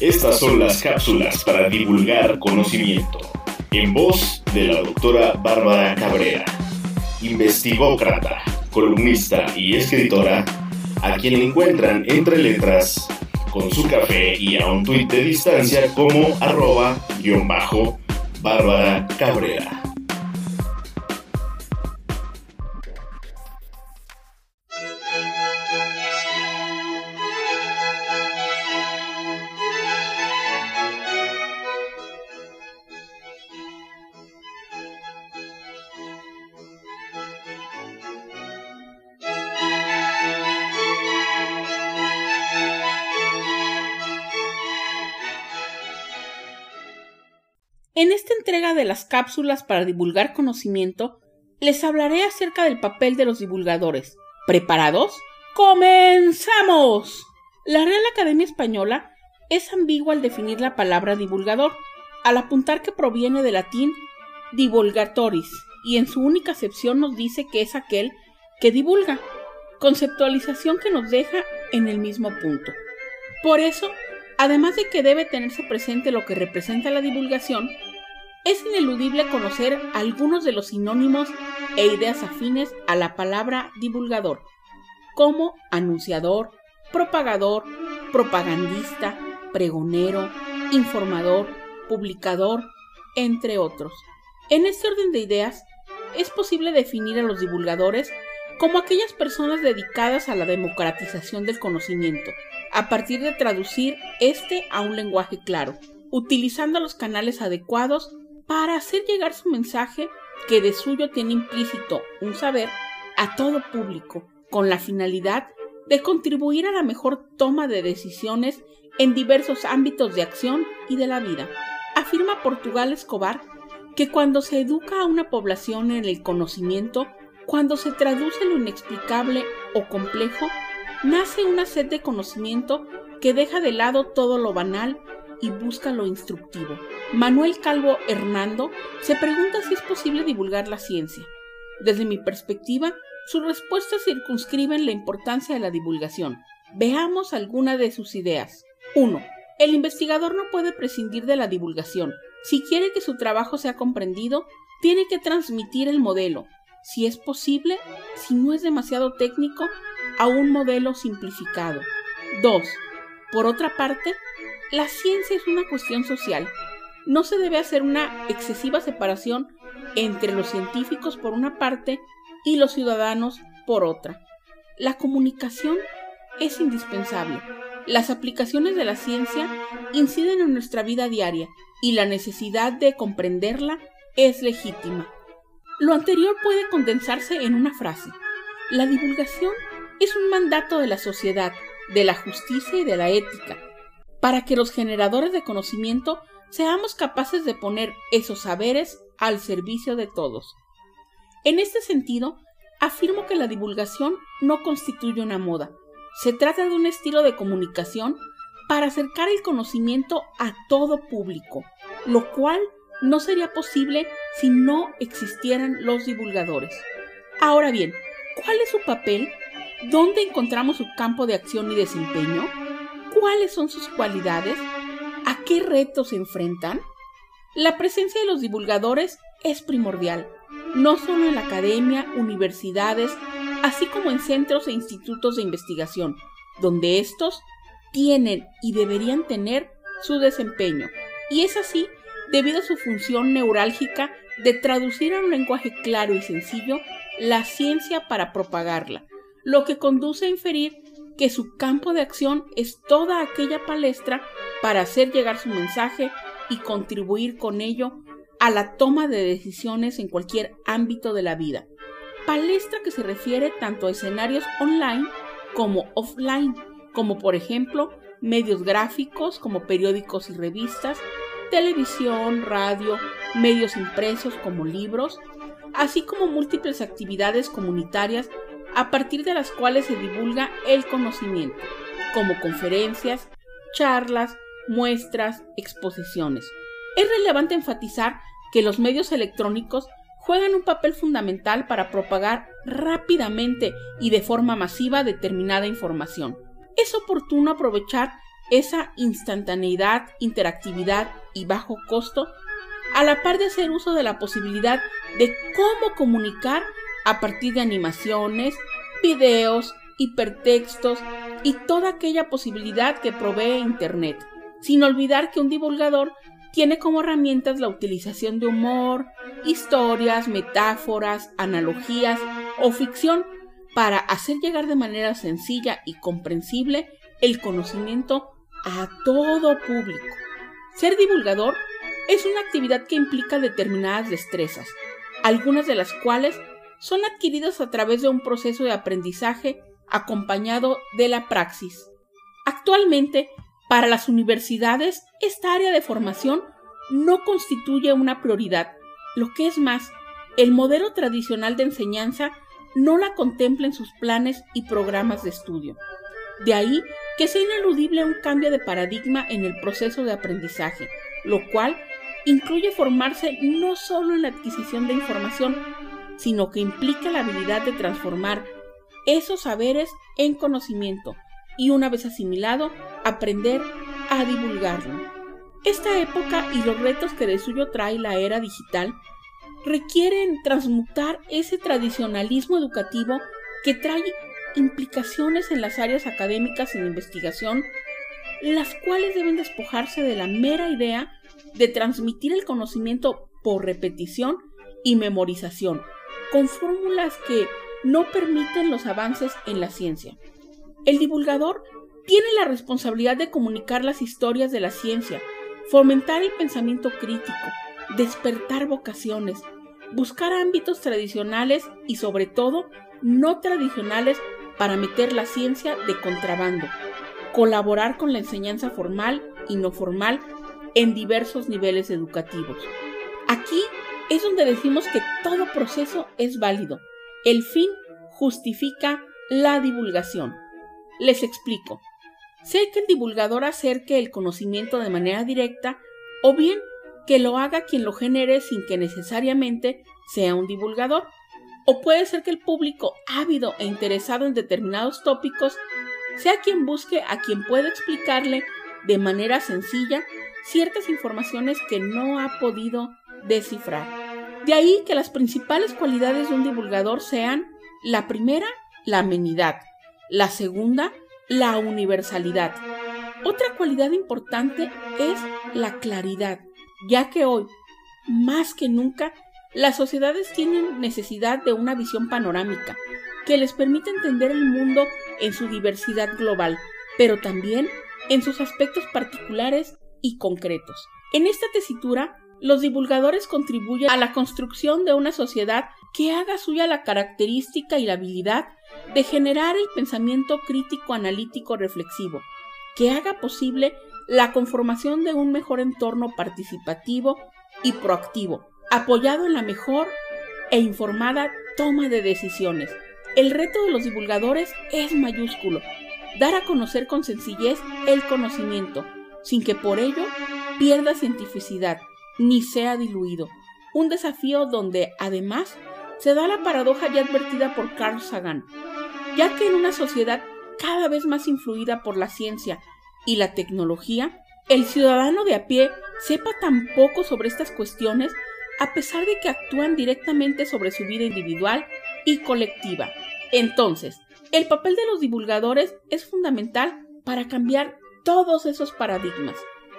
Estas son las cápsulas para divulgar conocimiento. En voz de la doctora Bárbara Cabrera, investigócrata, columnista y escritora, a quien encuentran entre letras con su café y a un tuit de distancia como arroba guion bajo Bárbara Cabrera. En esta entrega de las cápsulas para divulgar conocimiento, les hablaré acerca del papel de los divulgadores. ¿Preparados? ¡Comenzamos! La Real Academia Española es ambigua al definir la palabra divulgador, al apuntar que proviene del latín divulgatoris, y en su única acepción nos dice que es aquel que divulga, conceptualización que nos deja en el mismo punto. Por eso, Además de que debe tenerse presente lo que representa la divulgación, es ineludible conocer algunos de los sinónimos e ideas afines a la palabra divulgador, como anunciador, propagador, propagandista, pregonero, informador, publicador, entre otros. En este orden de ideas, es posible definir a los divulgadores como aquellas personas dedicadas a la democratización del conocimiento, a partir de traducir este a un lenguaje claro, utilizando los canales adecuados para hacer llegar su mensaje que de suyo tiene implícito un saber a todo público, con la finalidad de contribuir a la mejor toma de decisiones en diversos ámbitos de acción y de la vida. Afirma Portugal Escobar que cuando se educa a una población en el conocimiento, cuando se traduce lo inexplicable o complejo, nace una sed de conocimiento que deja de lado todo lo banal y busca lo instructivo. Manuel Calvo Hernando se pregunta si es posible divulgar la ciencia. Desde mi perspectiva, su respuesta circunscribe en la importancia de la divulgación. Veamos alguna de sus ideas. 1. El investigador no puede prescindir de la divulgación. Si quiere que su trabajo sea comprendido, tiene que transmitir el modelo, si es posible, si no es demasiado técnico, a un modelo simplificado. 2. Por otra parte, la ciencia es una cuestión social. No se debe hacer una excesiva separación entre los científicos por una parte y los ciudadanos por otra. La comunicación es indispensable. Las aplicaciones de la ciencia inciden en nuestra vida diaria y la necesidad de comprenderla es legítima. Lo anterior puede condensarse en una frase. La divulgación es un mandato de la sociedad, de la justicia y de la ética, para que los generadores de conocimiento seamos capaces de poner esos saberes al servicio de todos. En este sentido, afirmo que la divulgación no constituye una moda, se trata de un estilo de comunicación para acercar el conocimiento a todo público, lo cual no sería posible si no existieran los divulgadores. Ahora bien, ¿cuál es su papel ¿Dónde encontramos su campo de acción y desempeño? ¿Cuáles son sus cualidades? ¿A qué retos se enfrentan? La presencia de los divulgadores es primordial, no solo en la academia, universidades, así como en centros e institutos de investigación, donde estos tienen y deberían tener su desempeño. Y es así debido a su función neurálgica de traducir a un lenguaje claro y sencillo la ciencia para propagarla, lo que conduce a inferir que su campo de acción es toda aquella palestra para hacer llegar su mensaje y contribuir con ello a la toma de decisiones en cualquier ámbito de la vida. Palestra que se refiere tanto a escenarios online como offline, como por ejemplo medios gráficos como periódicos y revistas, televisión, radio, medios impresos como libros, así como múltiples actividades comunitarias a partir de las cuales se divulga el conocimiento, como conferencias, charlas, muestras, exposiciones. Es relevante enfatizar que los medios electrónicos juegan un papel fundamental para propagar rápidamente y de forma masiva determinada información. Es oportuno aprovechar esa instantaneidad, interactividad y bajo costo, a la par de hacer uso de la posibilidad de cómo comunicar a partir de animaciones, videos, hipertextos y toda aquella posibilidad que provee Internet, sin olvidar que un divulgador tiene como herramientas la utilización de humor, historias, metáforas, analogías o ficción para hacer llegar de manera sencilla y comprensible el conocimiento a todo público. Ser divulgador es una actividad que implica determinadas destrezas, algunas de las cuales son adquiridas a través de un proceso de aprendizaje acompañado de la praxis. Actualmente, para las universidades, esta área de formación no constituye una prioridad. Lo que es más, el modelo tradicional de enseñanza no la contempla en sus planes y programas de estudio. De ahí que sea ineludible un cambio de paradigma en el proceso de aprendizaje, lo cual incluye formarse no solo en la adquisición de información, sino que implica la habilidad de transformar esos saberes en conocimiento y una vez asimilado, aprender a divulgarlo. Esta época y los retos que de suyo trae la era digital requieren transmutar ese tradicionalismo educativo que trae implicaciones en las áreas académicas y de investigación, las cuales deben despojarse de la mera idea de transmitir el conocimiento por repetición y memorización, con fórmulas que no permiten los avances en la ciencia. El divulgador tiene la responsabilidad de comunicar las historias de la ciencia, fomentar el pensamiento crítico, despertar vocaciones, buscar ámbitos tradicionales y sobre todo no tradicionales para meter la ciencia de contrabando, colaborar con la enseñanza formal y no formal en diversos niveles educativos. Aquí es donde decimos que todo proceso es válido. El fin justifica la divulgación. Les explico. Sé que el divulgador acerque el conocimiento de manera directa o bien que lo haga quien lo genere sin que necesariamente sea un divulgador. O puede ser que el público ávido e interesado en determinados tópicos sea quien busque a quien pueda explicarle de manera sencilla ciertas informaciones que no ha podido descifrar. De ahí que las principales cualidades de un divulgador sean la primera, la amenidad, la segunda, la universalidad. Otra cualidad importante es la claridad, ya que hoy, más que nunca, las sociedades tienen necesidad de una visión panorámica que les permita entender el mundo en su diversidad global, pero también en sus aspectos particulares y concretos. En esta tesitura, los divulgadores contribuyen a la construcción de una sociedad que haga suya la característica y la habilidad de generar el pensamiento crítico analítico reflexivo, que haga posible la conformación de un mejor entorno participativo y proactivo, apoyado en la mejor e informada toma de decisiones. El reto de los divulgadores es mayúsculo, dar a conocer con sencillez el conocimiento, sin que por ello pierda cientificidad ni sea diluido. Un desafío donde, además, se da la paradoja ya advertida por Carl Sagan, ya que en una sociedad cada vez más influida por la ciencia y la tecnología, el ciudadano de a pie sepa tan poco sobre estas cuestiones a pesar de que actúan directamente sobre su vida individual y colectiva. Entonces, el papel de los divulgadores es fundamental para cambiar todos esos paradigmas.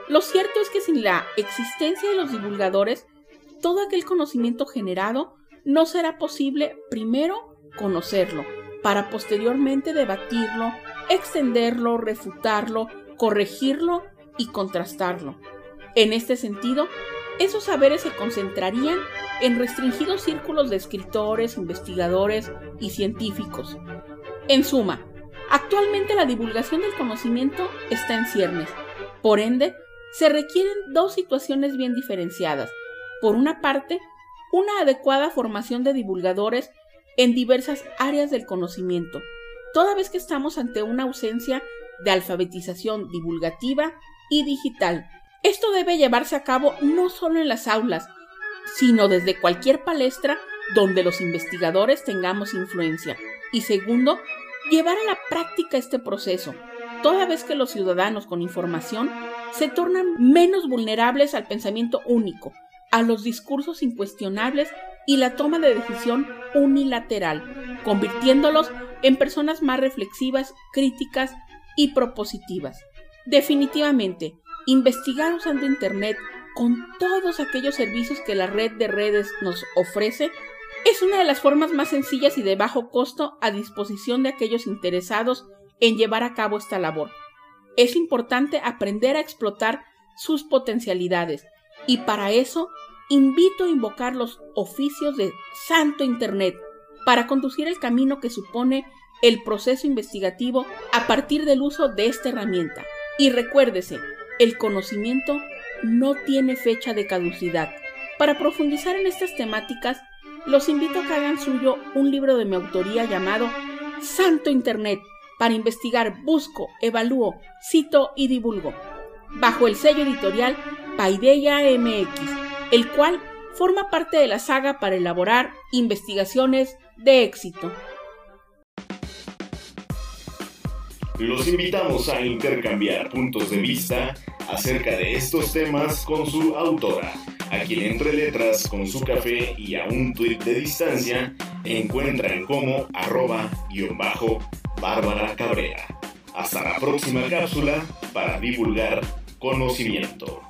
Lo cierto es que sin la existencia de los divulgadores, todo aquel conocimiento generado no será posible primero conocerlo, para posteriormente debatirlo, extenderlo, refutarlo, corregirlo y contrastarlo. En este sentido, esos saberes se concentrarían en restringidos círculos de escritores, investigadores y científicos. En suma, actualmente la divulgación del conocimiento está en ciernes. Por ende, se requieren dos situaciones bien diferenciadas. Por una parte, una adecuada formación de divulgadores en diversas áreas del conocimiento, toda vez que estamos ante una ausencia de alfabetización divulgativa y digital. Esto debe llevarse a cabo no solo en las aulas, sino desde cualquier palestra donde los investigadores tengamos influencia. Y segundo, llevar a la práctica este proceso, toda vez que los ciudadanos con información se tornan menos vulnerables al pensamiento único, a los discursos incuestionables y la toma de decisión unilateral, convirtiéndolos en personas más reflexivas, críticas y propositivas. Definitivamente, investigar usando Internet con todos aquellos servicios que la red de redes nos ofrece es una de las formas más sencillas y de bajo costo a disposición de aquellos interesados en llevar a cabo esta labor. Es importante aprender a explotar sus potencialidades y para eso invito a invocar los oficios de Santo Internet para conducir el camino que supone el proceso investigativo a partir del uso de esta herramienta. Y recuérdese, el conocimiento no tiene fecha de caducidad. Para profundizar en estas temáticas, los invito a que hagan suyo un libro de mi autoría llamado Santo Internet, para investigar, busco, evalúo, cito y divulgo, bajo el sello editorial Paideia MX, el cual forma parte de la saga para elaborar investigaciones de éxito. Los invitamos a intercambiar puntos de vista acerca de estos temas con su autora, a quien entre letras con su café y a un tuit de distancia encuentran como arroba guion bajo Bárbara Cabrera. Hasta la próxima cápsula para divulgar conocimiento.